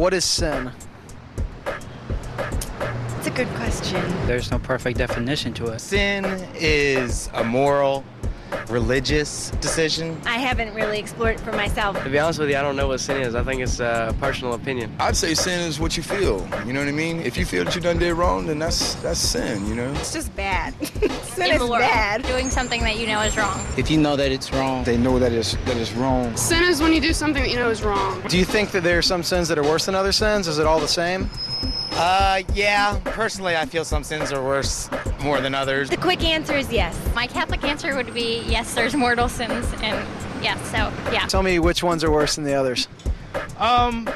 What is sin? It's a good question. There's no perfect definition to it. Sin is a moral, religious decision. I haven't really explored it for myself. To be honest with you, I don't know what sin is. I think it's a personal opinion. I'd say sin is what you feel. You know what I mean? If you feel that you've done did wrong, then that's that's sin. You know? It's just bad. sin is bad. Doing something that you know is wrong. If you know that it's wrong, they know that it's that it's wrong. Sin is when you do something that you know is wrong. Do you think that there are some sins that are worse than other sins? Is it all the same? Uh, yeah. Personally, I feel some sins are worse more than others. The quick answer is yes. My Catholic answer would be yes, there's mortal sins, and yes, so yeah. Tell me which ones are worse than the others. Um,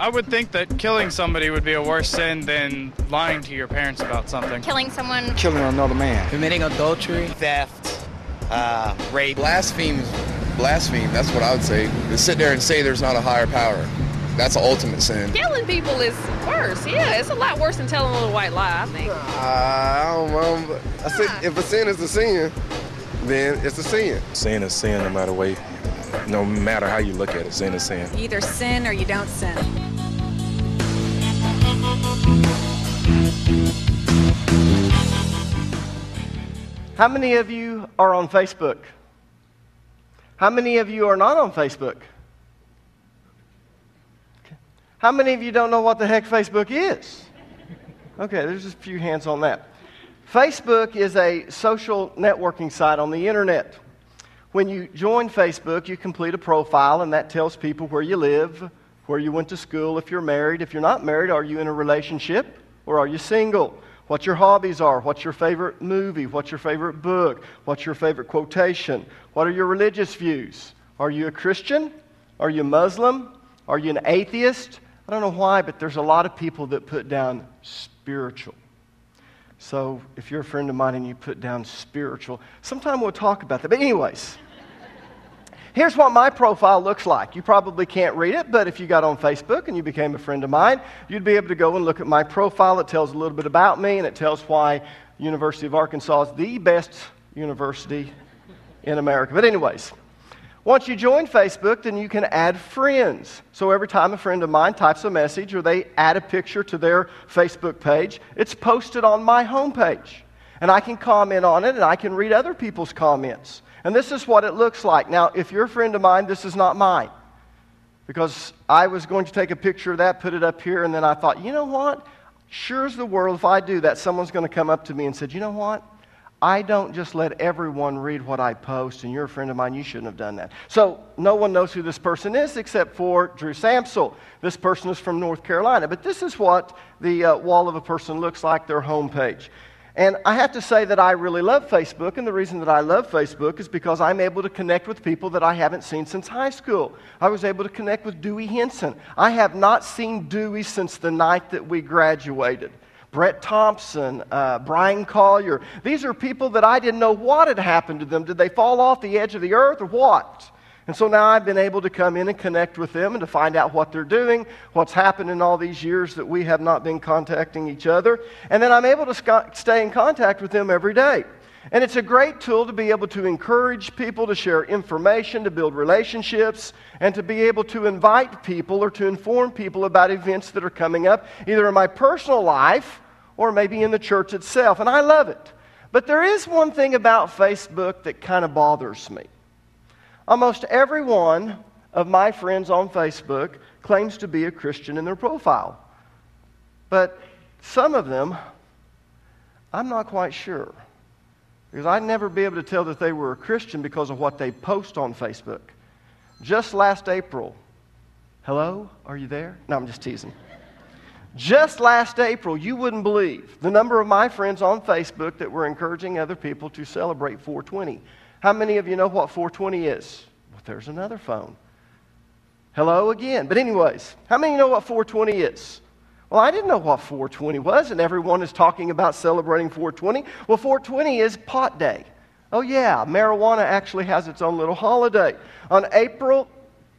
I would think that killing somebody would be a worse sin than lying to your parents about something. Killing someone. Killing another man. Committing adultery. Theft. Uh, rape. Blaspheme. Blaspheme. That's what I would say. To sit there and say there's not a higher power. That's an ultimate sin. Killing people is worse. Yeah, it's a lot worse than telling a little white lie, I think. Uh, I don't know. I said, if a sin is a sin, then it's a sin. Sin is sin no matter way. No matter how you look at it, sin is sin. You either sin or you don't sin. How many of you are on Facebook? How many of you are not on Facebook? How many of you don't know what the heck Facebook is? Okay, there's just a few hands on that. Facebook is a social networking site on the internet. When you join Facebook, you complete a profile, and that tells people where you live, where you went to school, if you're married. If you're not married, are you in a relationship or are you single? What your hobbies are, what's your favorite movie, what's your favorite book, what's your favorite quotation, what are your religious views? Are you a Christian? Are you Muslim? Are you an atheist? I don't know why, but there's a lot of people that put down spiritual. So if you're a friend of mine and you put down spiritual, sometime we'll talk about that. But, anyways, here's what my profile looks like. You probably can't read it, but if you got on Facebook and you became a friend of mine, you'd be able to go and look at my profile. It tells a little bit about me and it tells why University of Arkansas is the best university in America. But, anyways, once you join Facebook, then you can add friends. So every time a friend of mine types a message or they add a picture to their Facebook page, it's posted on my homepage. And I can comment on it and I can read other people's comments. And this is what it looks like. Now, if you're a friend of mine, this is not mine. Because I was going to take a picture of that, put it up here, and then I thought, you know what? Sure as the world, if I do that, someone's going to come up to me and say, you know what? I don't just let everyone read what I post, and you're a friend of mine, you shouldn't have done that. So, no one knows who this person is except for Drew Samsel. This person is from North Carolina. But this is what the uh, wall of a person looks like, their homepage. And I have to say that I really love Facebook, and the reason that I love Facebook is because I'm able to connect with people that I haven't seen since high school. I was able to connect with Dewey Henson. I have not seen Dewey since the night that we graduated. Brett Thompson, uh, Brian Collier. These are people that I didn't know what had happened to them. Did they fall off the edge of the earth or what? And so now I've been able to come in and connect with them and to find out what they're doing, what's happened in all these years that we have not been contacting each other. And then I'm able to sc- stay in contact with them every day. And it's a great tool to be able to encourage people to share information, to build relationships, and to be able to invite people or to inform people about events that are coming up, either in my personal life or maybe in the church itself. And I love it. But there is one thing about Facebook that kind of bothers me. Almost every one of my friends on Facebook claims to be a Christian in their profile. But some of them, I'm not quite sure. Because I'd never be able to tell that they were a Christian because of what they post on Facebook. Just last April, hello, are you there? No, I'm just teasing. Just last April, you wouldn't believe the number of my friends on Facebook that were encouraging other people to celebrate 420. How many of you know what 420 is? Well, there's another phone. Hello again. But, anyways, how many know what 420 is? Well, I didn't know what 420 was, and everyone is talking about celebrating 420. Well, 420 is pot day. Oh, yeah, marijuana actually has its own little holiday. On April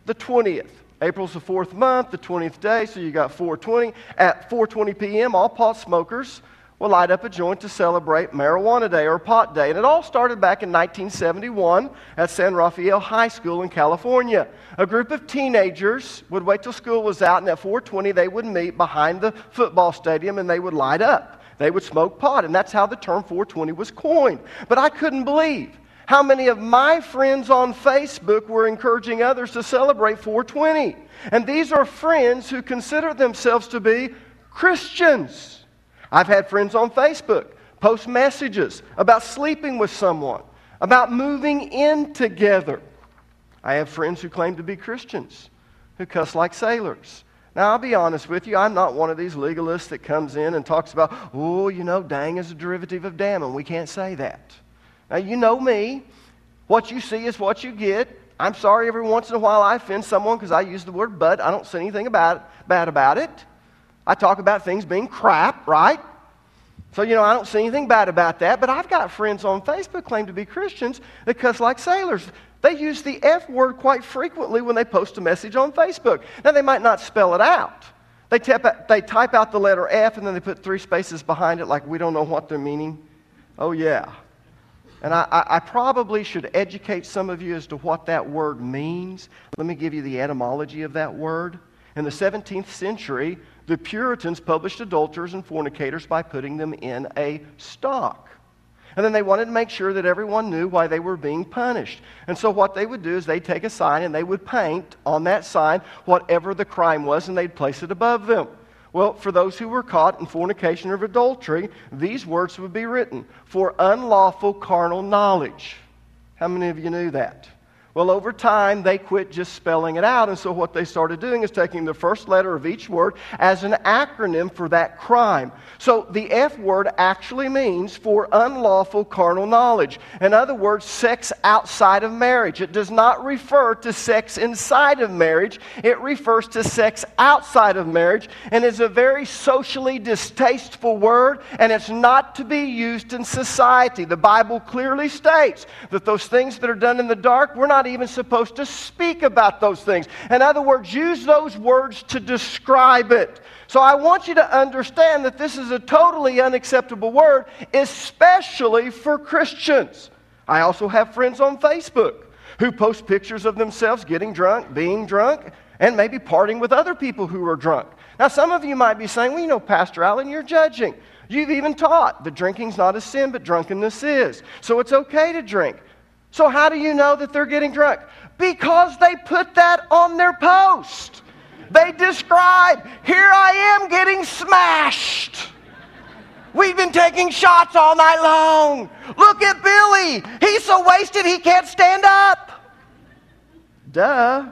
the 20th, April's the fourth month, the 20th day, so you got 420. At 4:20 p.m., all pot smokers will light up a joint to celebrate Marijuana Day or Pot Day. And it all started back in 1971 at San Rafael High School in California. A group of teenagers would wait till school was out, and at 420 they would meet behind the football stadium and they would light up. They would smoke pot, and that's how the term 420 was coined. But I couldn't believe how many of my friends on Facebook were encouraging others to celebrate 420. And these are friends who consider themselves to be Christians. I've had friends on Facebook post messages about sleeping with someone, about moving in together. I have friends who claim to be Christians who cuss like sailors. Now, I'll be honest with you, I'm not one of these legalists that comes in and talks about, oh, you know, dang is a derivative of damn, and we can't say that. Now, you know me. What you see is what you get. I'm sorry every once in a while I offend someone because I use the word but. I don't say anything about it, bad about it. I talk about things being crap, right? So, you know, I don't see anything bad about that, but I've got friends on Facebook claim to be Christians that cuss like sailors. They use the F word quite frequently when they post a message on Facebook. Now, they might not spell it out. They, they type out the letter F and then they put three spaces behind it like we don't know what they're meaning. Oh, yeah. And I, I, probably should educate some of you as to what that word means. Let me give you the etymology of that word. In the 17th century, the Puritans published adulterers and fornicators by putting them in a stock. And then they wanted to make sure that everyone knew why they were being punished. And so what they would do is they'd take a sign and they would paint on that sign whatever the crime was and they'd place it above them. Well, for those who were caught in fornication or adultery, these words would be written for unlawful carnal knowledge. How many of you knew that? Well, over time, they quit just spelling it out. And so, what they started doing is taking the first letter of each word as an acronym for that crime. So, the F word actually means for unlawful carnal knowledge. In other words, sex outside of marriage. It does not refer to sex inside of marriage, it refers to sex outside of marriage and is a very socially distasteful word, and it's not to be used in society. The Bible clearly states that those things that are done in the dark, we're not even supposed to speak about those things. In other words, use those words to describe it. So I want you to understand that this is a totally unacceptable word, especially for Christians. I also have friends on Facebook who post pictures of themselves getting drunk, being drunk, and maybe partying with other people who are drunk. Now, some of you might be saying, well, you know, Pastor Allen, you're judging. You've even taught that drinking's not a sin, but drunkenness is. So it's okay to drink. So, how do you know that they're getting drunk? Because they put that on their post. They describe, here I am getting smashed. We've been taking shots all night long. Look at Billy. He's so wasted he can't stand up. Duh.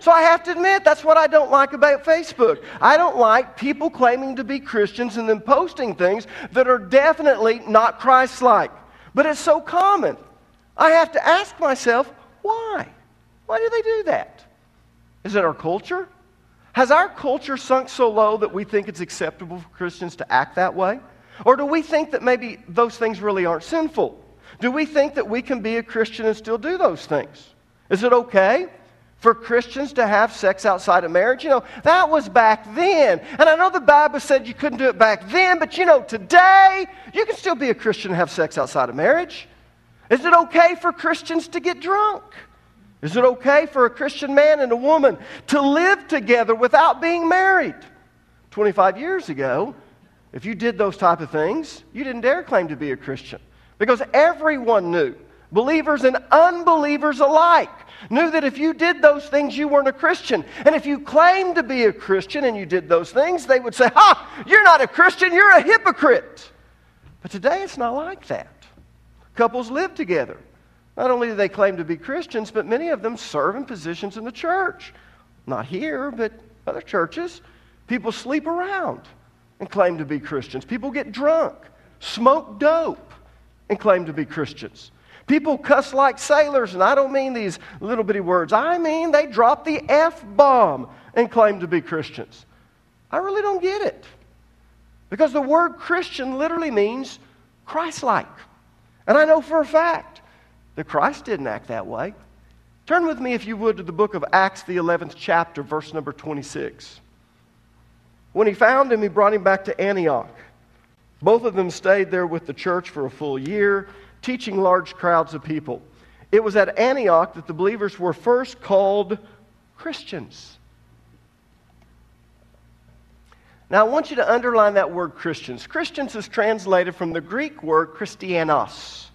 So I have to admit, that's what I don't like about Facebook. I don't like people claiming to be Christians and then posting things that are definitely not Christ like. But it's so common. I have to ask myself, why? Why do they do that? Is it our culture? Has our culture sunk so low that we think it's acceptable for Christians to act that way? Or do we think that maybe those things really aren't sinful? Do we think that we can be a Christian and still do those things? Is it okay for Christians to have sex outside of marriage? You know, that was back then. And I know the Bible said you couldn't do it back then, but you know, today, you can still be a Christian and have sex outside of marriage. Is it okay for Christians to get drunk? Is it okay for a Christian man and a woman to live together without being married? 25 years ago, if you did those type of things, you didn't dare claim to be a Christian because everyone knew, believers and unbelievers alike, knew that if you did those things, you weren't a Christian. And if you claimed to be a Christian and you did those things, they would say, Ha, you're not a Christian, you're a hypocrite. But today it's not like that. Couples live together. Not only do they claim to be Christians, but many of them serve in positions in the church. Not here, but other churches. People sleep around and claim to be Christians. People get drunk, smoke dope, and claim to be Christians. People cuss like sailors, and I don't mean these little bitty words. I mean they drop the F bomb and claim to be Christians. I really don't get it. Because the word Christian literally means Christ like. And I know for a fact that Christ didn't act that way. Turn with me, if you would, to the book of Acts, the 11th chapter, verse number 26. When he found him, he brought him back to Antioch. Both of them stayed there with the church for a full year, teaching large crowds of people. It was at Antioch that the believers were first called Christians. Now, I want you to underline that word Christians. Christians is translated from the Greek word Christianos.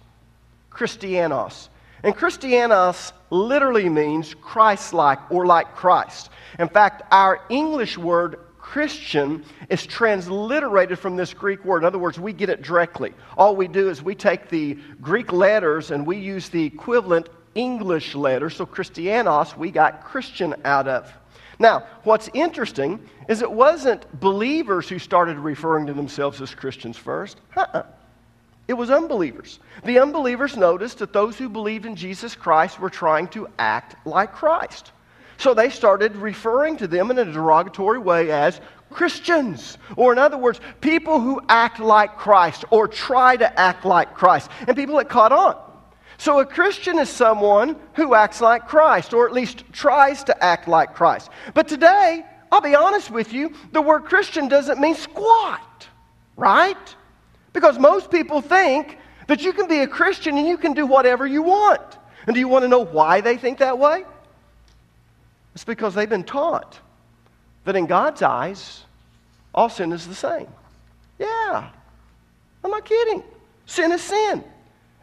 Christianos. And Christianos literally means Christ like or like Christ. In fact, our English word Christian is transliterated from this Greek word. In other words, we get it directly. All we do is we take the Greek letters and we use the equivalent English letters. So Christianos, we got Christian out of. Now, what's interesting is it wasn't believers who started referring to themselves as Christians first. Uh-uh. It was unbelievers. The unbelievers noticed that those who believed in Jesus Christ were trying to act like Christ. So they started referring to them in a derogatory way as Christians. Or, in other words, people who act like Christ or try to act like Christ. And people that caught on. So, a Christian is someone who acts like Christ, or at least tries to act like Christ. But today, I'll be honest with you, the word Christian doesn't mean squat, right? Because most people think that you can be a Christian and you can do whatever you want. And do you want to know why they think that way? It's because they've been taught that in God's eyes, all sin is the same. Yeah. I'm not kidding. Sin is sin.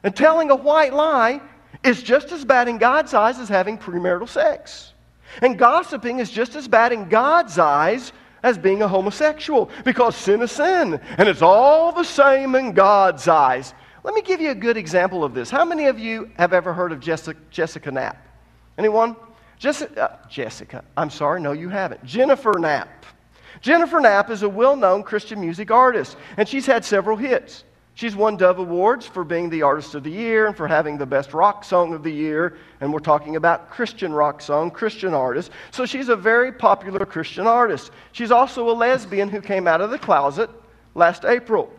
And telling a white lie is just as bad in God's eyes as having premarital sex. And gossiping is just as bad in God's eyes as being a homosexual because sin is sin. And it's all the same in God's eyes. Let me give you a good example of this. How many of you have ever heard of Jessica, Jessica Knapp? Anyone? Jessica, uh, Jessica, I'm sorry, no, you haven't. Jennifer Knapp. Jennifer Knapp is a well known Christian music artist, and she's had several hits. She's won Dove Awards for being the Artist of the Year and for having the best rock song of the year. And we're talking about Christian rock song, Christian artist. So she's a very popular Christian artist. She's also a lesbian who came out of the closet last April.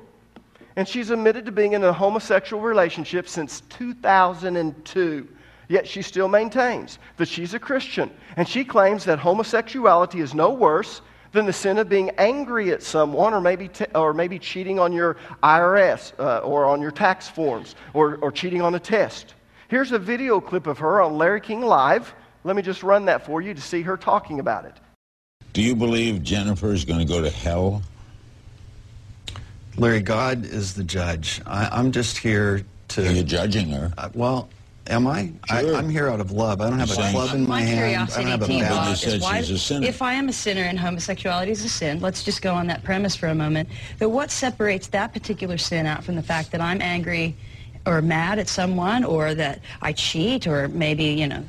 And she's admitted to being in a homosexual relationship since 2002. Yet she still maintains that she's a Christian. And she claims that homosexuality is no worse than the sin of being angry at someone or maybe, t- or maybe cheating on your IRS uh, or on your tax forms or, or cheating on a test. Here's a video clip of her on Larry King Live. Let me just run that for you to see her talking about it. Do you believe Jennifer is going to go to hell? Larry, God is the judge. I, am just here to. Are you judging her? Uh, well, Am I? Sure. I? am here out of love. I don't have a club in my, my hand. I don't have a belt. Is why, if I am a sinner and homosexuality is a sin, let's just go on that premise for a moment. But what separates that particular sin out from the fact that I'm angry or mad at someone or that I cheat or maybe, you know,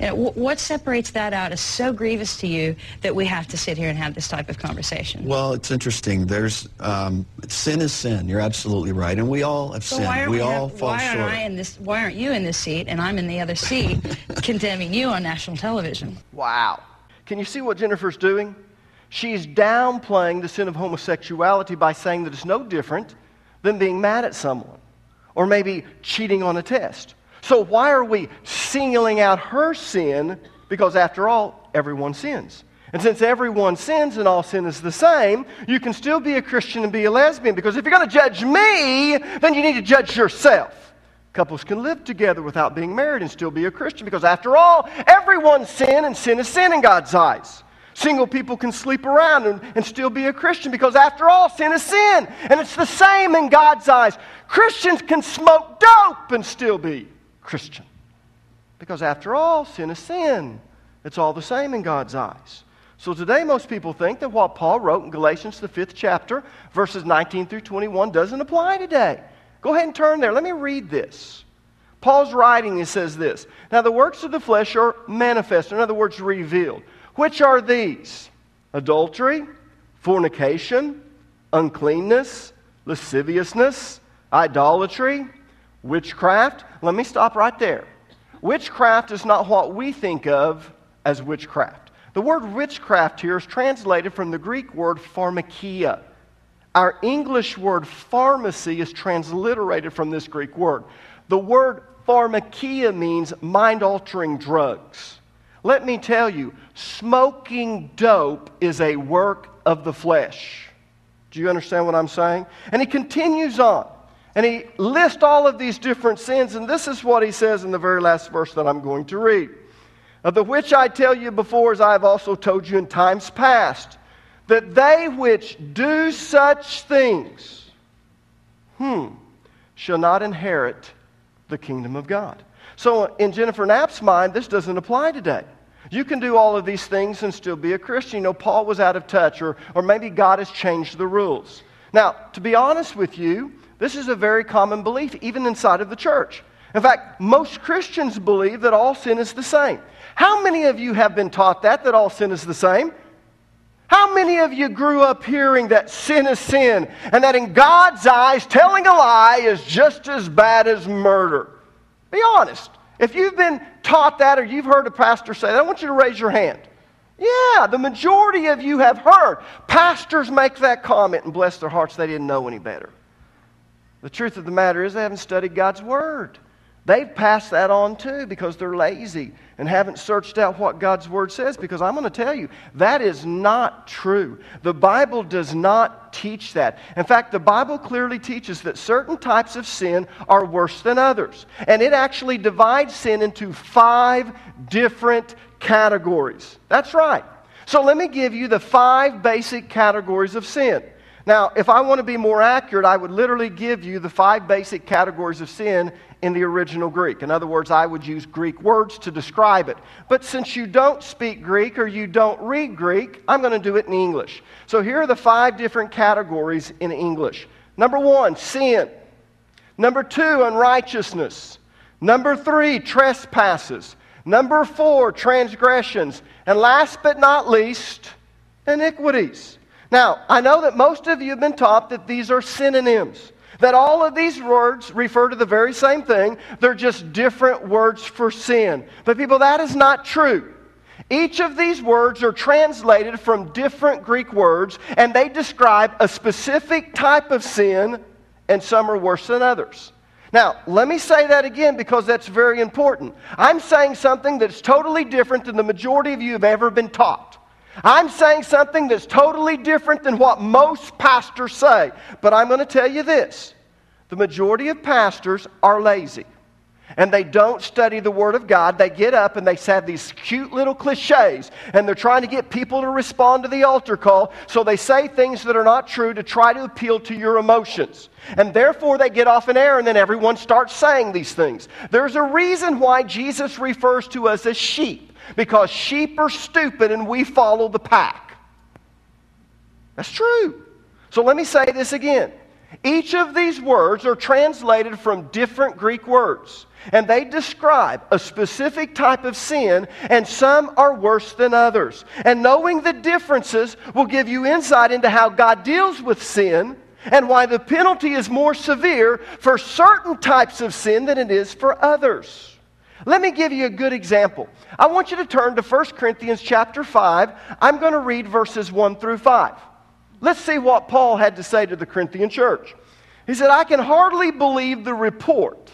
you know, what separates that out is so grievous to you that we have to sit here and have this type of conversation? Well, it's interesting. There's um, sin is sin. You're absolutely right, and we all have so sinned. we, we all have, fall why short. Aren't I in this, why aren't you in this seat and I'm in the other seat condemning you on national television? Wow. Can you see what Jennifer's doing? She's downplaying the sin of homosexuality by saying that it's no different than being mad at someone or maybe cheating on a test. So, why are we singling out her sin? Because, after all, everyone sins. And since everyone sins and all sin is the same, you can still be a Christian and be a lesbian. Because if you're going to judge me, then you need to judge yourself. Couples can live together without being married and still be a Christian. Because, after all, everyone sin, and sin is sin in God's eyes. Single people can sleep around and, and still be a Christian because, after all, sin is sin. And it's the same in God's eyes. Christians can smoke dope and still be Christian. Because after all, sin is sin. It's all the same in God's eyes. So today, most people think that what Paul wrote in Galatians, the fifth chapter, verses 19 through 21, doesn't apply today. Go ahead and turn there. Let me read this. Paul's writing, he says this Now the works of the flesh are manifest, in other words, revealed. Which are these? Adultery, fornication, uncleanness, lasciviousness, idolatry Witchcraft, let me stop right there. Witchcraft is not what we think of as witchcraft. The word witchcraft here is translated from the Greek word pharmakia. Our English word pharmacy is transliterated from this Greek word. The word pharmakia means mind altering drugs. Let me tell you, smoking dope is a work of the flesh. Do you understand what I'm saying? And he continues on. And he lists all of these different sins. And this is what he says in the very last verse that I'm going to read. Of the which I tell you before, as I have also told you in times past, that they which do such things, hmm, shall not inherit the kingdom of God. So, in Jennifer Knapp's mind, this doesn't apply today. You can do all of these things and still be a Christian. You know, Paul was out of touch, or, or maybe God has changed the rules. Now, to be honest with you, this is a very common belief, even inside of the church. In fact, most Christians believe that all sin is the same. How many of you have been taught that, that all sin is the same? How many of you grew up hearing that sin is sin and that in God's eyes, telling a lie is just as bad as murder? Be honest. If you've been taught that or you've heard a pastor say that, I want you to raise your hand. Yeah, the majority of you have heard. Pastors make that comment and bless their hearts, they didn't know any better. The truth of the matter is, they haven't studied God's Word. They've passed that on too because they're lazy and haven't searched out what God's Word says. Because I'm going to tell you, that is not true. The Bible does not teach that. In fact, the Bible clearly teaches that certain types of sin are worse than others. And it actually divides sin into five different categories. That's right. So let me give you the five basic categories of sin. Now, if I want to be more accurate, I would literally give you the five basic categories of sin in the original Greek. In other words, I would use Greek words to describe it. But since you don't speak Greek or you don't read Greek, I'm going to do it in English. So here are the five different categories in English. Number one, sin. Number two, unrighteousness. Number three, trespasses. Number four, transgressions. And last but not least, iniquities. Now, I know that most of you have been taught that these are synonyms, that all of these words refer to the very same thing. They're just different words for sin. But, people, that is not true. Each of these words are translated from different Greek words, and they describe a specific type of sin, and some are worse than others. Now, let me say that again because that's very important. I'm saying something that's totally different than the majority of you have ever been taught. I'm saying something that's totally different than what most pastors say. But I'm going to tell you this the majority of pastors are lazy. And they don't study the Word of God. They get up and they have these cute little cliches. And they're trying to get people to respond to the altar call. So they say things that are not true to try to appeal to your emotions. And therefore they get off an air and then everyone starts saying these things. There's a reason why Jesus refers to us as sheep because sheep are stupid and we follow the pack. That's true. So let me say this again. Each of these words are translated from different Greek words, and they describe a specific type of sin, and some are worse than others. And knowing the differences will give you insight into how God deals with sin and why the penalty is more severe for certain types of sin than it is for others. Let me give you a good example. I want you to turn to 1 Corinthians chapter 5. I'm going to read verses 1 through 5. Let's see what Paul had to say to the Corinthian church. He said, I can hardly believe the report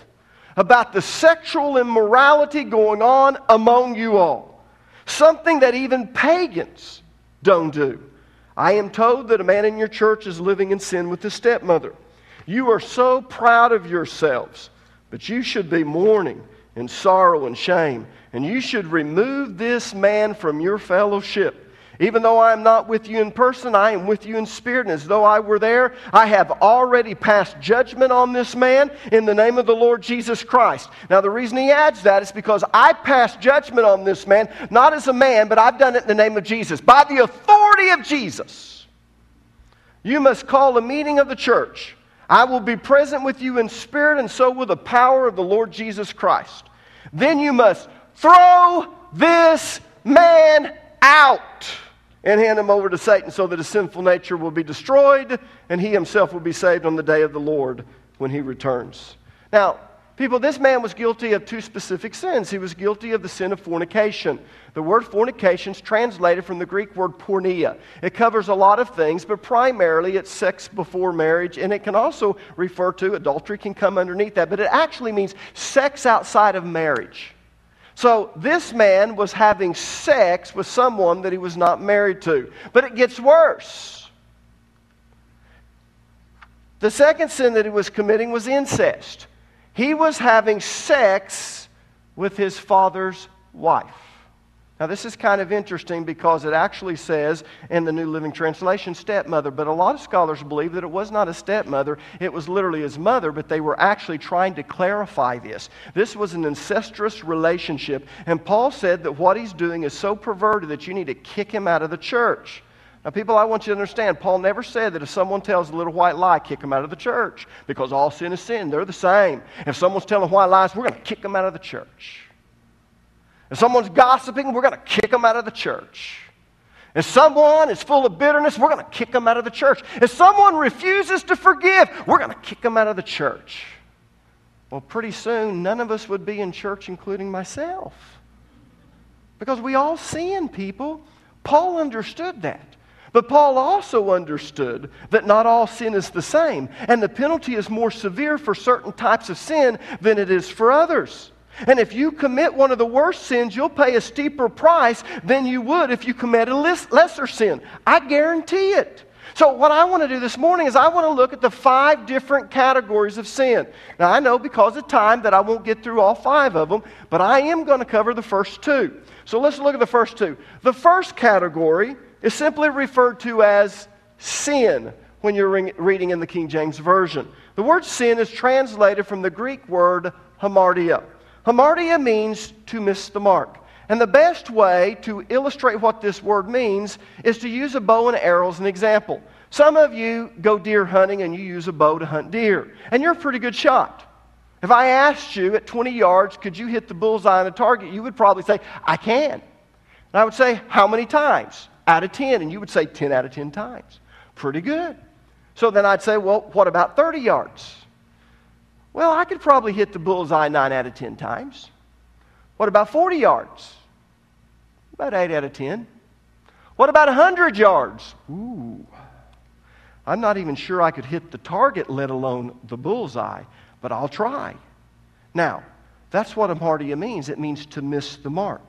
about the sexual immorality going on among you all, something that even pagans don't do. I am told that a man in your church is living in sin with his stepmother. You are so proud of yourselves, but you should be mourning and sorrow and shame. And you should remove this man from your fellowship. Even though I am not with you in person, I am with you in spirit. And as though I were there, I have already passed judgment on this man in the name of the Lord Jesus Christ. Now, the reason he adds that is because I passed judgment on this man, not as a man, but I've done it in the name of Jesus. By the authority of Jesus, you must call a meeting of the church I will be present with you in spirit, and so will the power of the Lord Jesus Christ. Then you must throw this man out and hand him over to Satan so that his sinful nature will be destroyed and he himself will be saved on the day of the Lord when he returns. Now, People, this man was guilty of two specific sins. He was guilty of the sin of fornication. The word fornication is translated from the Greek word porneia. It covers a lot of things, but primarily it's sex before marriage, and it can also refer to adultery, can come underneath that, but it actually means sex outside of marriage. So this man was having sex with someone that he was not married to. But it gets worse. The second sin that he was committing was incest. He was having sex with his father's wife. Now, this is kind of interesting because it actually says in the New Living Translation stepmother, but a lot of scholars believe that it was not a stepmother, it was literally his mother, but they were actually trying to clarify this. This was an incestuous relationship, and Paul said that what he's doing is so perverted that you need to kick him out of the church. Now, people, I want you to understand, Paul never said that if someone tells a little white lie, kick them out of the church because all sin is sin. They're the same. If someone's telling white lies, we're going to kick them out of the church. If someone's gossiping, we're going to kick them out of the church. If someone is full of bitterness, we're going to kick them out of the church. If someone refuses to forgive, we're going to kick them out of the church. Well, pretty soon, none of us would be in church, including myself. Because we all sin, people. Paul understood that. But Paul also understood that not all sin is the same, and the penalty is more severe for certain types of sin than it is for others. And if you commit one of the worst sins, you'll pay a steeper price than you would if you commit a lesser sin. I guarantee it. So, what I want to do this morning is I want to look at the five different categories of sin. Now, I know because of time that I won't get through all five of them, but I am going to cover the first two. So, let's look at the first two. The first category is simply referred to as sin when you're reading in the King James Version. The word sin is translated from the Greek word hamartia. Hamartia means to miss the mark. And the best way to illustrate what this word means is to use a bow and arrow as an example. Some of you go deer hunting and you use a bow to hunt deer, and you're a pretty good shot. If I asked you at 20 yards, could you hit the bullseye on a target, you would probably say, I can. And I would say, How many times? Out of 10. And you would say, 10 out of 10 times. Pretty good. So then I'd say, Well, what about 30 yards? Well, I could probably hit the bullseye 9 out of 10 times. What about 40 yards? About 8 out of 10. What about 100 yards? Ooh. I'm not even sure I could hit the target, let alone the bullseye, but I'll try. Now, that's what hamartia means. It means to miss the mark.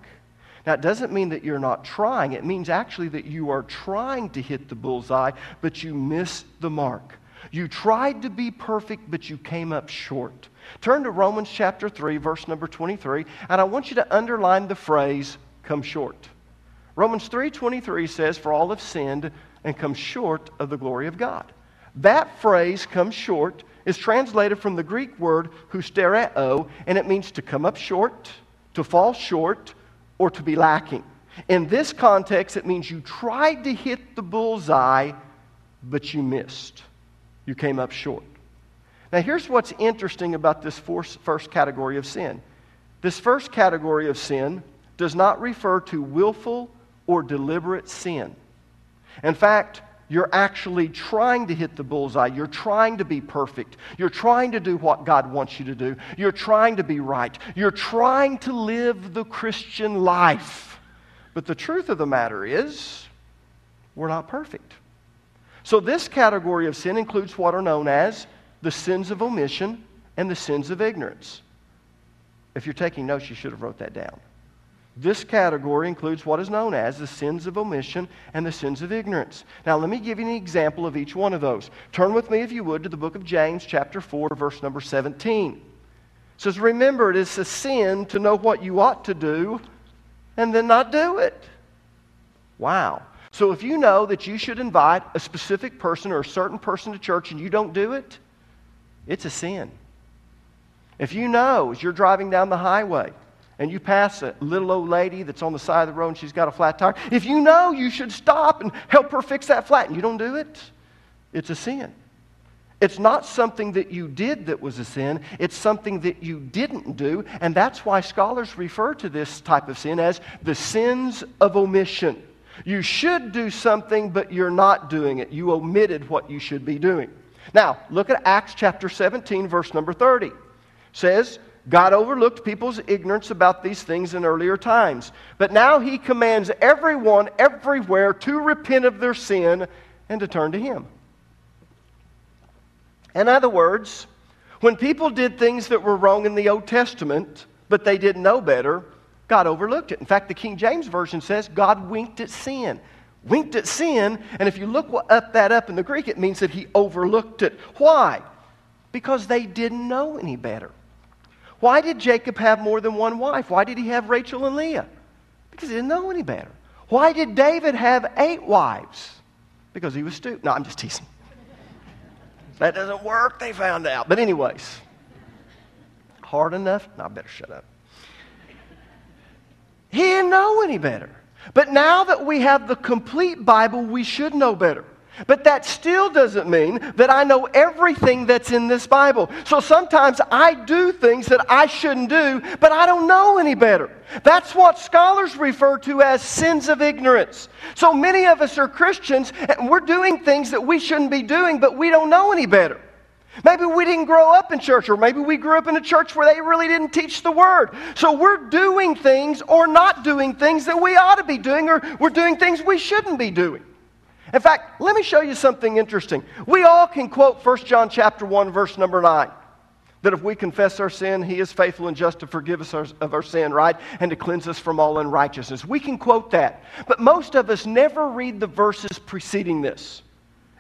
Now, it doesn't mean that you're not trying. It means actually that you are trying to hit the bullseye, but you miss the mark. You tried to be perfect, but you came up short. Turn to Romans chapter 3, verse number 23, and I want you to underline the phrase, come short. Romans 3:23 says, For all have sinned and come short of the glory of God. That phrase, come short, is translated from the Greek word hustereo, and it means to come up short, to fall short, or to be lacking. In this context, it means you tried to hit the bullseye, but you missed you came up short. Now, here's what's interesting about this first category of sin. This first category of sin does not refer to willful or deliberate sin. In fact, you're actually trying to hit the bullseye. You're trying to be perfect. You're trying to do what God wants you to do. You're trying to be right. You're trying to live the Christian life. But the truth of the matter is, we're not perfect. So, this category of sin includes what are known as the sins of omission and the sins of ignorance. If you're taking notes, you should have wrote that down. This category includes what is known as the sins of omission and the sins of ignorance. Now, let me give you an example of each one of those. Turn with me, if you would, to the book of James, chapter 4, verse number 17. It says, Remember, it is a sin to know what you ought to do and then not do it. Wow. So if you know that you should invite a specific person or a certain person to church and you don't do it, it's a sin. If you know as you're driving down the highway and you pass a little old lady that's on the side of the road and she's got a flat tire, if you know you should stop and help her fix that flat and you don't do it, it's a sin. It's not something that you did that was a sin, it's something that you didn't do. And that's why scholars refer to this type of sin as the sins of omission. You should do something, but you're not doing it. You omitted what you should be doing. Now, look at Acts chapter 17, verse number 30. It says, God overlooked people's ignorance about these things in earlier times. But now he commands everyone everywhere to repent of their sin and to turn to him. In other words, when people did things that were wrong in the Old Testament, but they didn't know better, God overlooked it. In fact, the King James Version says God winked at sin. Winked at sin, and if you look up that up in the Greek, it means that he overlooked it. Why? Because they didn't know any better. Why did Jacob have more than one wife? Why did he have Rachel and Leah? Because he didn't know any better. Why did David have eight wives? Because he was stupid. No, I'm just teasing. That doesn't work, they found out. But, anyways, hard enough? No, I better shut up. He didn't know any better. But now that we have the complete Bible, we should know better. But that still doesn't mean that I know everything that's in this Bible. So sometimes I do things that I shouldn't do, but I don't know any better. That's what scholars refer to as sins of ignorance. So many of us are Christians and we're doing things that we shouldn't be doing, but we don't know any better. Maybe we didn't grow up in church, or maybe we grew up in a church where they really didn't teach the word. So we're doing things or not doing things that we ought to be doing, or we're doing things we shouldn't be doing. In fact, let me show you something interesting. We all can quote 1 John chapter 1 verse number 9 that if we confess our sin, he is faithful and just to forgive us of our sin, right? And to cleanse us from all unrighteousness. We can quote that. But most of us never read the verses preceding this.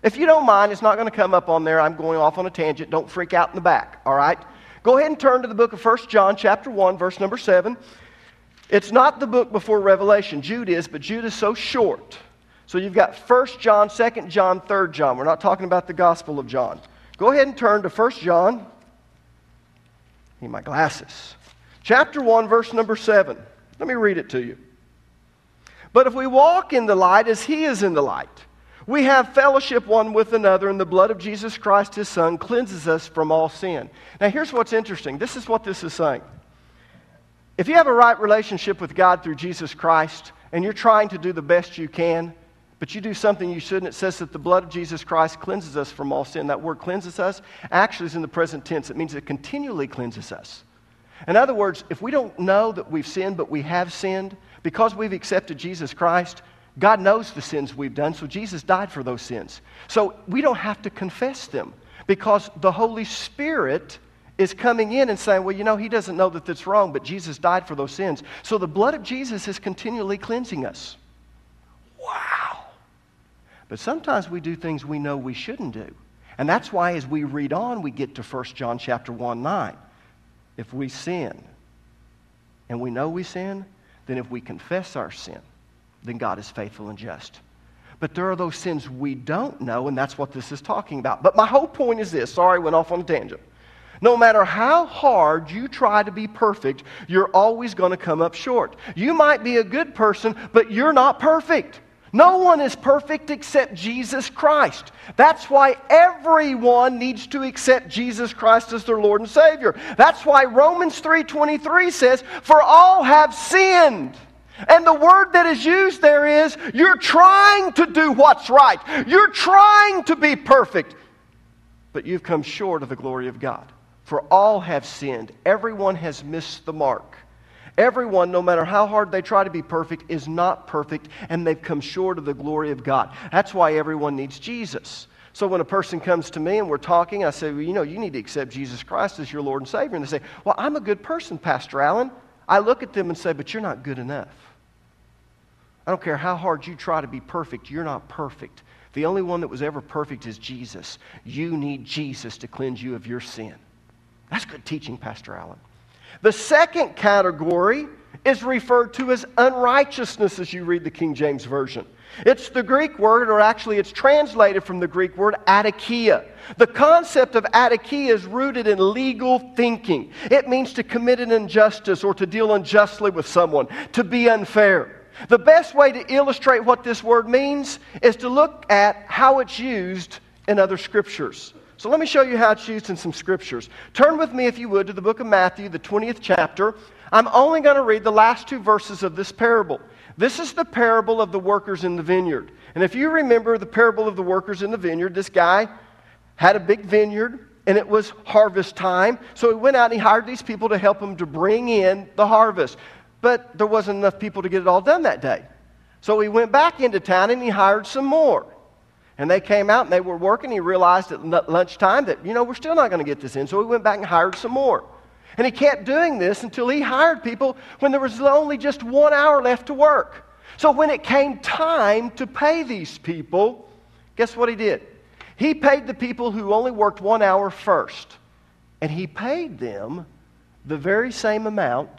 If you don't mind, it's not going to come up on there. I'm going off on a tangent. Don't freak out in the back, all right? Go ahead and turn to the book of 1 John chapter 1 verse number 7. It's not the book before Revelation. Jude is, but Jude is so short so you've got 1 John, 2 John, 3 John. We're not talking about the Gospel of John. Go ahead and turn to 1 John. Need my glasses. Chapter 1, verse number 7. Let me read it to you. But if we walk in the light as he is in the light, we have fellowship one with another, and the blood of Jesus Christ, his Son, cleanses us from all sin. Now, here's what's interesting. This is what this is saying. If you have a right relationship with God through Jesus Christ, and you're trying to do the best you can, but you do something you shouldn't. It says that the blood of Jesus Christ cleanses us from all sin. That word cleanses us actually is in the present tense. It means it continually cleanses us. In other words, if we don't know that we've sinned, but we have sinned, because we've accepted Jesus Christ, God knows the sins we've done, so Jesus died for those sins. So we don't have to confess them because the Holy Spirit is coming in and saying, well, you know, he doesn't know that that's wrong, but Jesus died for those sins. So the blood of Jesus is continually cleansing us. Wow. But sometimes we do things we know we shouldn't do. And that's why as we read on, we get to 1 John chapter 1, 9. If we sin, and we know we sin, then if we confess our sin, then God is faithful and just. But there are those sins we don't know, and that's what this is talking about. But my whole point is this sorry, I went off on a tangent. No matter how hard you try to be perfect, you're always going to come up short. You might be a good person, but you're not perfect. No one is perfect except Jesus Christ. That's why everyone needs to accept Jesus Christ as their Lord and Savior. That's why Romans 3:23 says, "For all have sinned." And the word that is used there is you're trying to do what's right. You're trying to be perfect. But you've come short of the glory of God. For all have sinned. Everyone has missed the mark. Everyone, no matter how hard they try to be perfect, is not perfect, and they've come short of the glory of God. That's why everyone needs Jesus. So when a person comes to me and we're talking, I say, well, you know, you need to accept Jesus Christ as your Lord and Savior. And they say, well, I'm a good person, Pastor Allen. I look at them and say, but you're not good enough. I don't care how hard you try to be perfect, you're not perfect. The only one that was ever perfect is Jesus. You need Jesus to cleanse you of your sin. That's good teaching, Pastor Allen. The second category is referred to as unrighteousness as you read the King James Version. It's the Greek word, or actually it's translated from the Greek word adikia. The concept of adikia is rooted in legal thinking. It means to commit an injustice or to deal unjustly with someone, to be unfair. The best way to illustrate what this word means is to look at how it's used in other scriptures. So let me show you how it's used in some scriptures. Turn with me, if you would, to the book of Matthew, the 20th chapter. I'm only going to read the last two verses of this parable. This is the parable of the workers in the vineyard. And if you remember the parable of the workers in the vineyard, this guy had a big vineyard and it was harvest time. So he went out and he hired these people to help him to bring in the harvest. But there wasn't enough people to get it all done that day. So he went back into town and he hired some more. And they came out and they were working. He realized at lunchtime that, you know, we're still not going to get this in. So he went back and hired some more. And he kept doing this until he hired people when there was only just one hour left to work. So when it came time to pay these people, guess what he did? He paid the people who only worked one hour first. And he paid them the very same amount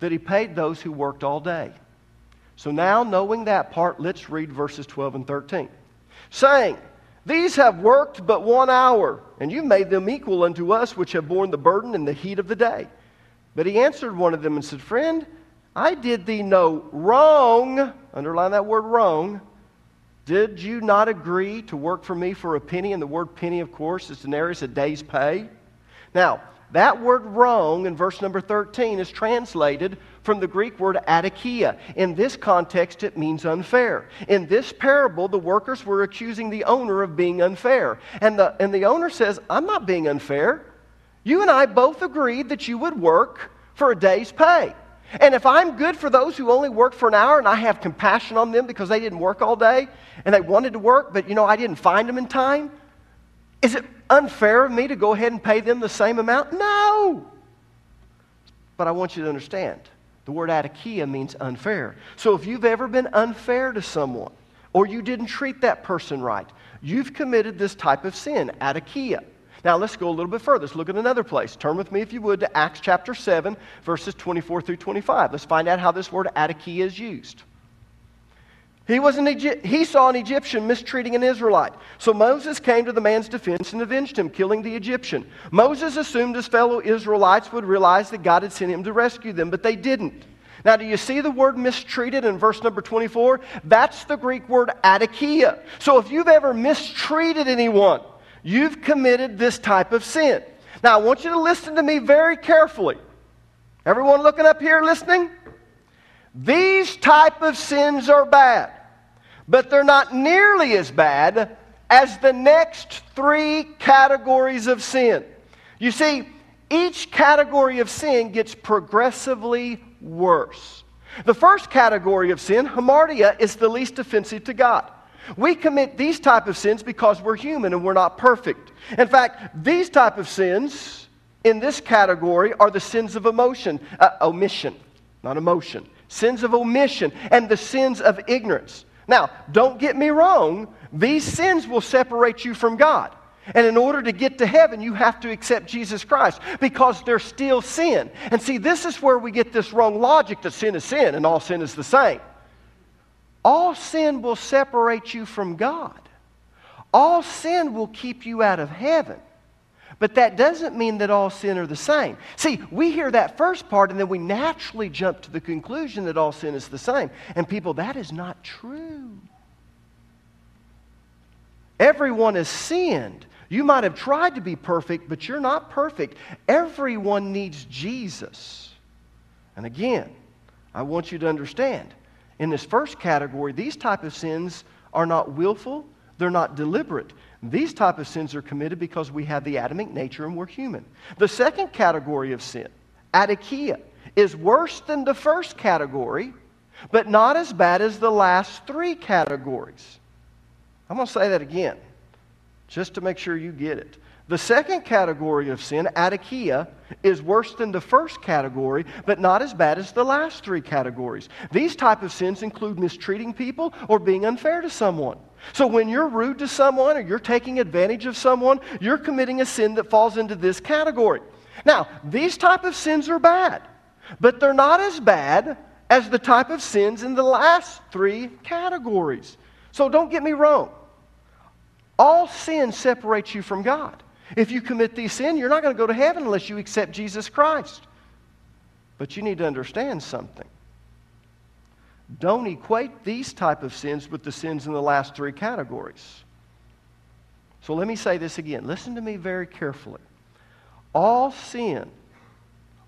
that he paid those who worked all day. So now, knowing that part, let's read verses 12 and 13. Saying, These have worked but one hour, and you made them equal unto us which have borne the burden and the heat of the day. But he answered one of them and said, Friend, I did thee no wrong. Underline that word wrong. Did you not agree to work for me for a penny? And the word penny, of course, is denarius, a day's pay. Now, that word wrong in verse number 13 is translated from the Greek word adikia. In this context, it means unfair. In this parable, the workers were accusing the owner of being unfair. And the, and the owner says, I'm not being unfair. You and I both agreed that you would work for a day's pay. And if I'm good for those who only work for an hour and I have compassion on them because they didn't work all day and they wanted to work, but you know, I didn't find them in time, is it unfair of me to go ahead and pay them the same amount? No. But I want you to understand the word adikia means unfair. So if you've ever been unfair to someone or you didn't treat that person right, you've committed this type of sin, adikia. Now, let's go a little bit further. Let's look at another place. Turn with me, if you would, to Acts chapter 7, verses 24 through 25. Let's find out how this word adikia is used. He, was an Egy- he saw an Egyptian mistreating an Israelite. So Moses came to the man's defense and avenged him, killing the Egyptian. Moses assumed his fellow Israelites would realize that God had sent him to rescue them, but they didn't. Now, do you see the word mistreated in verse number 24? That's the Greek word adikia. So if you've ever mistreated anyone, You've committed this type of sin. Now, I want you to listen to me very carefully. Everyone looking up here listening? These type of sins are bad, but they're not nearly as bad as the next three categories of sin. You see, each category of sin gets progressively worse. The first category of sin, hamartia, is the least offensive to God. We commit these type of sins because we're human and we're not perfect. In fact, these type of sins in this category are the sins of emotion, uh, omission, not emotion. Sins of omission and the sins of ignorance. Now, don't get me wrong, these sins will separate you from God. And in order to get to heaven, you have to accept Jesus Christ because they're still sin. And see, this is where we get this wrong logic that sin is sin and all sin is the same. All sin will separate you from God. All sin will keep you out of heaven. But that doesn't mean that all sin are the same. See, we hear that first part and then we naturally jump to the conclusion that all sin is the same. And people, that is not true. Everyone has sinned. You might have tried to be perfect, but you're not perfect. Everyone needs Jesus. And again, I want you to understand in this first category, these type of sins are not willful, they're not deliberate. These type of sins are committed because we have the Adamic nature and we're human. The second category of sin, adikia, is worse than the first category, but not as bad as the last three categories. I'm going to say that again, just to make sure you get it. The second category of sin, adikia, is worse than the first category, but not as bad as the last three categories. These type of sins include mistreating people or being unfair to someone. So when you're rude to someone or you're taking advantage of someone, you're committing a sin that falls into this category. Now, these type of sins are bad, but they're not as bad as the type of sins in the last three categories. So don't get me wrong. All sin separates you from God. If you commit these sin, you're not going to go to heaven unless you accept Jesus Christ. But you need to understand something. Don't equate these type of sins with the sins in the last three categories. So let me say this again. Listen to me very carefully. All sin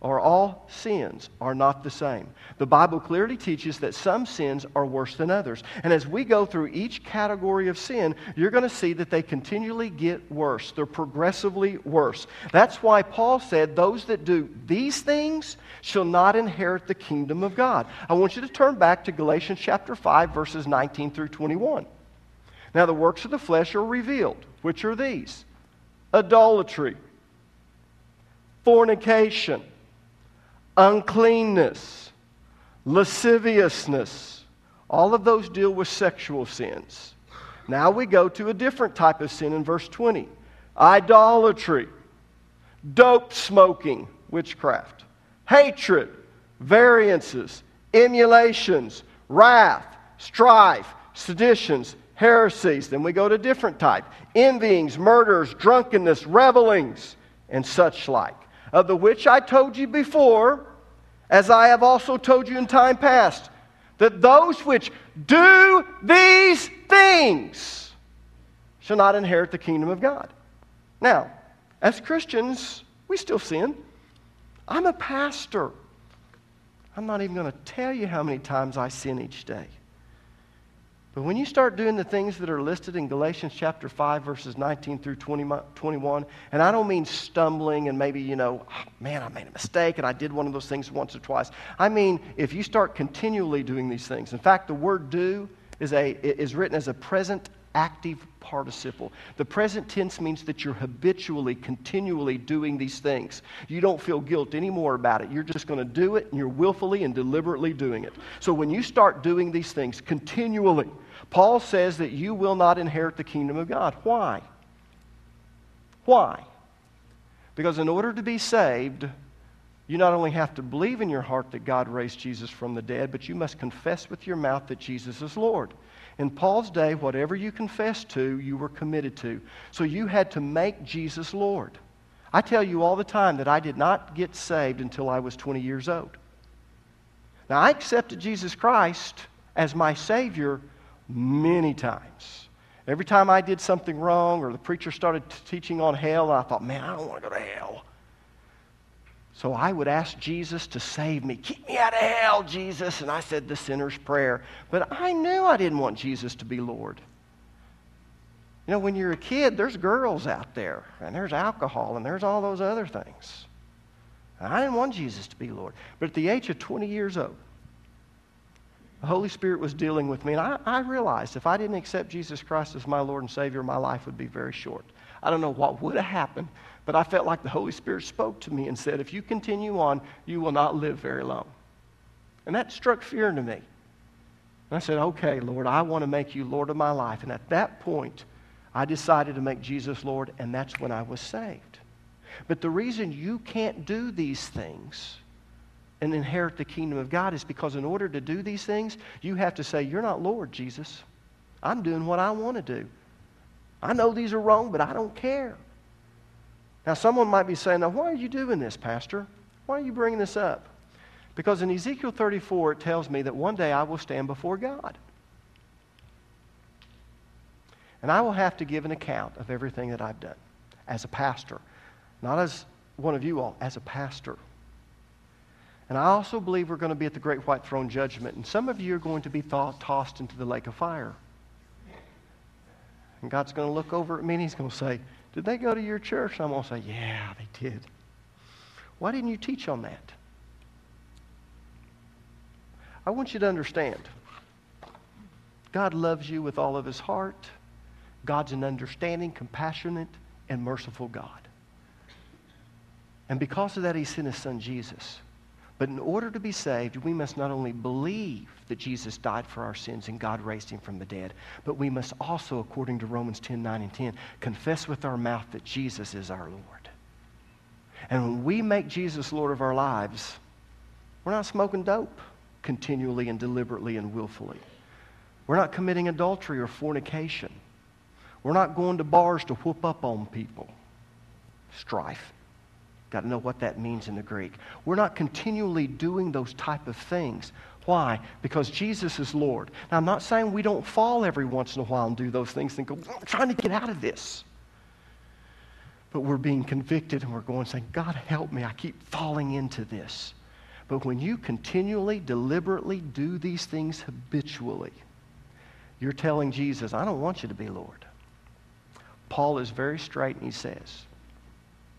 or all sins are not the same. The Bible clearly teaches that some sins are worse than others. And as we go through each category of sin, you're going to see that they continually get worse. They're progressively worse. That's why Paul said, Those that do these things shall not inherit the kingdom of God. I want you to turn back to Galatians chapter 5, verses 19 through 21. Now, the works of the flesh are revealed, which are these idolatry, fornication uncleanness, lasciviousness, All of those deal with sexual sins. Now we go to a different type of sin in verse 20 idolatry, dope smoking, witchcraft, hatred, variances, emulations, wrath, strife, seditions, heresies. Then we go to different type envyings, murders, drunkenness, revelings, and such like, of the which I told you before, as I have also told you in time past, that those which do these things shall not inherit the kingdom of God. Now, as Christians, we still sin. I'm a pastor. I'm not even going to tell you how many times I sin each day. But when you start doing the things that are listed in Galatians chapter 5, verses 19 through 20, 21, and I don't mean stumbling and maybe, you know, oh, man, I made a mistake and I did one of those things once or twice. I mean, if you start continually doing these things, in fact, the word do is, a, is written as a present active participle. The present tense means that you're habitually, continually doing these things. You don't feel guilt anymore about it. You're just going to do it and you're willfully and deliberately doing it. So when you start doing these things continually, Paul says that you will not inherit the kingdom of God. Why? Why? Because in order to be saved, you not only have to believe in your heart that God raised Jesus from the dead, but you must confess with your mouth that Jesus is Lord. In Paul's day, whatever you confessed to, you were committed to. So you had to make Jesus Lord. I tell you all the time that I did not get saved until I was 20 years old. Now, I accepted Jesus Christ as my Savior many times. Every time I did something wrong or the preacher started teaching on hell, I thought, man, I don't want to go to hell. So I would ask Jesus to save me. Keep me out of hell, Jesus. And I said the sinner's prayer. But I knew I didn't want Jesus to be Lord. You know, when you're a kid, there's girls out there, and there's alcohol, and there's all those other things. And I didn't want Jesus to be Lord. But at the age of 20 years old, the Holy Spirit was dealing with me, and I, I realized if I didn't accept Jesus Christ as my Lord and Savior, my life would be very short. I don't know what would have happened, but I felt like the Holy Spirit spoke to me and said, If you continue on, you will not live very long. And that struck fear into me. And I said, Okay, Lord, I want to make you Lord of my life. And at that point, I decided to make Jesus Lord, and that's when I was saved. But the reason you can't do these things and inherit the kingdom of God is because in order to do these things, you have to say, You're not Lord, Jesus. I'm doing what I want to do. I know these are wrong, but I don't care. Now, someone might be saying, Now, why are you doing this, Pastor? Why are you bringing this up? Because in Ezekiel 34, it tells me that one day I will stand before God. And I will have to give an account of everything that I've done as a pastor. Not as one of you all, as a pastor. And I also believe we're going to be at the great white throne judgment. And some of you are going to be tossed into the lake of fire. And God's going to look over at me and He's going to say, Did they go to your church? And I'm going to say, Yeah, they did. Why didn't you teach on that? I want you to understand God loves you with all of His heart. God's an understanding, compassionate, and merciful God. And because of that, He sent His Son Jesus. But in order to be saved, we must not only believe that Jesus died for our sins and God raised him from the dead, but we must also, according to Romans 10 9 and 10, confess with our mouth that Jesus is our Lord. And when we make Jesus Lord of our lives, we're not smoking dope continually and deliberately and willfully. We're not committing adultery or fornication. We're not going to bars to whoop up on people. Strife. Got to know what that means in the Greek. We're not continually doing those type of things. Why? Because Jesus is Lord. Now, I'm not saying we don't fall every once in a while and do those things and go, I'm trying to get out of this. But we're being convicted and we're going saying, God, help me. I keep falling into this. But when you continually, deliberately do these things habitually, you're telling Jesus, I don't want you to be Lord. Paul is very straight and he says,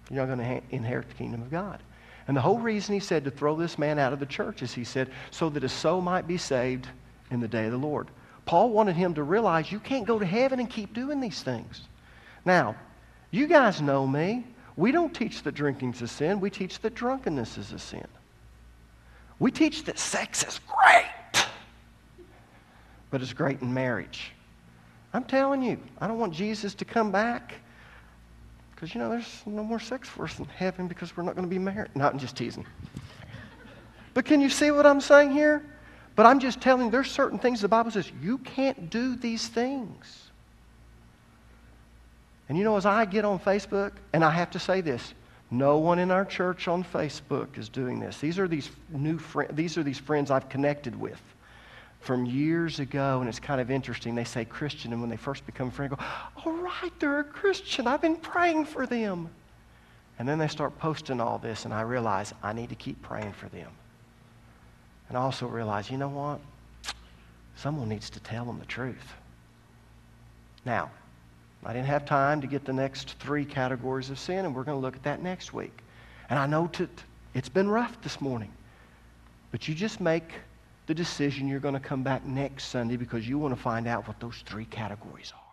you're not going to ha- inherit the kingdom of God. And the whole reason he said to throw this man out of the church is he said, so that his soul might be saved in the day of the Lord. Paul wanted him to realize you can't go to heaven and keep doing these things. Now, you guys know me. We don't teach that drinking's a sin. We teach that drunkenness is a sin. We teach that sex is great. but it's great in marriage. I'm telling you, I don't want Jesus to come back because, you know, there's no more sex for us in heaven because we're not going to be married. No, I'm just teasing. But can you see what I'm saying here? But I'm just telling you, there's certain things the Bible says you can't do these things. And you know, as I get on Facebook, and I have to say this, no one in our church on Facebook is doing this. These are these new friends, these are these friends I've connected with from years ago, and it's kind of interesting. They say Christian, and when they first become friends, go, all right, they're a Christian. I've been praying for them. And then they start posting all this, and I realize I need to keep praying for them. And I also realize, you know what? Someone needs to tell them the truth. Now, I didn't have time to get the next three categories of sin, and we're going to look at that next week. And I know t- it's been rough this morning, but you just make the decision you're going to come back next Sunday because you want to find out what those three categories are.